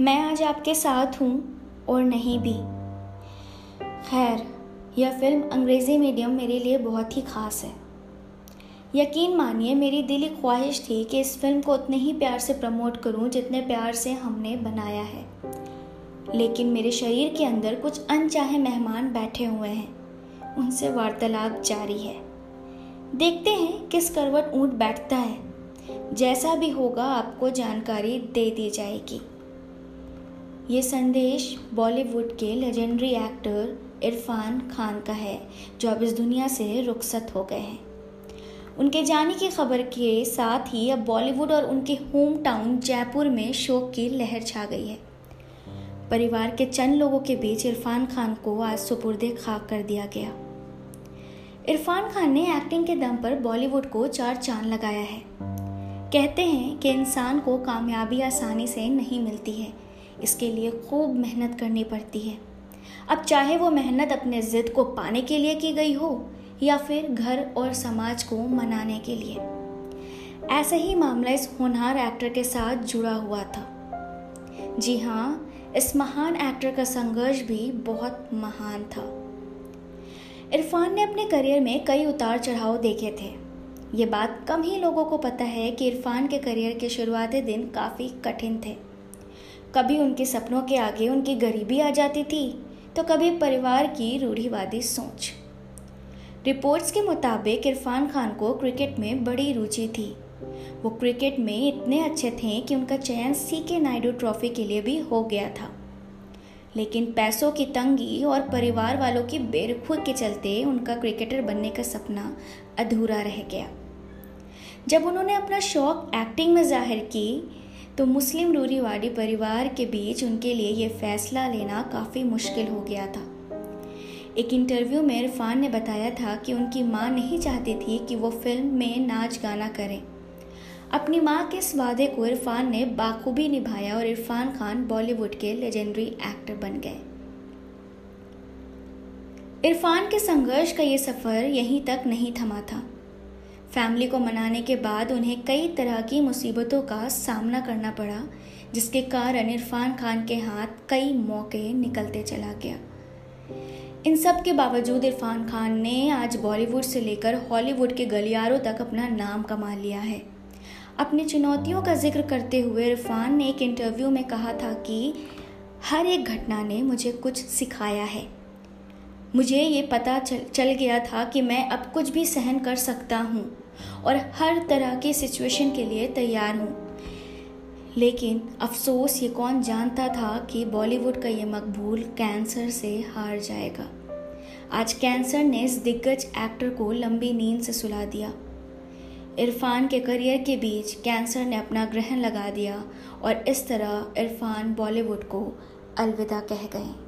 मैं आज आपके साथ हूँ और नहीं भी। खैर, यह फ़िल्म अंग्रेज़ी मीडियम मेरे लिए बहुत ही ख़ास है। यकीन मानिए, मेरी दिली ख्वाहिश थी कि इस फ़िल्म को उतने ही प्यार से प्रमोट करूँ जितने प्यार से हमने बनाया है। लेकिन मेरे शरीर के अंदर कुछ अनचाहे मेहमान बैठे हुए हैं। उनसे वार्तालाप जारी है। देखते हैं किस करवट ऊँट बैठता है। जैसा भी होगा आपको जानकारी दे दी जाएगी। ये संदेश बॉलीवुड के लेजेंडरी एक्टर इरफान खान का है, जो अब इस दुनिया से रुखसत हो गए हैं। उनके जाने की खबर के साथ ही अब बॉलीवुड और उनके होम टाउन जयपुर में शोक की लहर छा गई है। परिवार के चंद लोगों के बीच इरफान खान को आज सुपुर्दे खाक कर दिया गया। इरफान खान ने एक्टिंग के दम पर बॉलीवुड को चार चाँद लगाया है। कहते हैं कि इंसान को कामयाबी आसानी से नहीं मिलती है। इसके लिए खूब मेहनत करनी पड़ती है। अब चाहे वो मेहनत अपने ज़िद को पाने के लिए की गई हो या फिर घर और समाज को मनाने के लिए। ऐसा ही मामला इस होनहार एक्टर के साथ जुड़ा हुआ था। जी हाँ इस महान एक्टर का संघर्ष भी बहुत महान था। इरफान ने अपने करियर में कई उतार चढ़ाव देखे थे। ये बात कम ही लोगों को पता है कि इरफान के करियर के शुरुआती दिन काफ़ी कठिन थे। कभी उनके सपनों के आगे उनकी गरीबी आ जाती थी तो कभी परिवार की रूढ़िवादी सोच। रिपोर्ट्स के मुताबिक इरफान खान को क्रिकेट में बड़ी रुचि थी। वो क्रिकेट में इतने अच्छे थे कि उनका चयन सी के नायडू ट्रॉफी के लिए भी हो गया था। लेकिन पैसों की तंगी और परिवार वालों की बेरखुर के चलते उनका क्रिकेटर बनने का सपना अधूरा रह गया। जब उन्होंने अपना शौक एक्टिंग में ज़ाहिर की तो मुस्लिम रूरीवाड़ी परिवार के बीच उनके लिए ये फैसला लेना काफ़ी मुश्किल हो गया था। एक इंटरव्यू में इरफान ने बताया था कि उनकी माँ नहीं चाहती थी कि वो फ़िल्म में नाच गाना करें। अपनी माँ के इस वादे को इरफान ने बाखूबी निभाया और इरफान खान बॉलीवुड के लेजेंडरी एक्टर बन गए। इरफान के संघर्ष का ये सफ़र यहीं तक नहीं थमा था। फैमिली को मनाने के बाद उन्हें कई तरह की मुसीबतों का सामना करना पड़ा, जिसके कारण इरफान खान के हाथ कई मौके निकलते चला गया। इन सब के बावजूद इरफान खान ने आज बॉलीवुड से लेकर हॉलीवुड के गलियारों तक अपना नाम कमा लिया है। अपनी चुनौतियों का ज़िक्र करते हुए इरफान ने एक इंटरव्यू में कहा था कि हर एक घटना ने मुझे कुछ सिखाया है। मुझे ये पता चल, चल गया था कि मैं अब कुछ भी सहन कर सकता हूँ और हर तरह की सिचुएशन के लिए तैयार हूँ। लेकिन अफसोस ये कौन जानता था कि बॉलीवुड का ये मकबूल कैंसर से हार जाएगा? आज कैंसर ने इस दिग्गज एक्टर को लंबी नींद से सुला दिया। इरफान के करियर के बीच कैंसर ने अपना ग्रहण लगा दिया और इस तरह इरफान बॉलीवुड को अलविदा कह गए।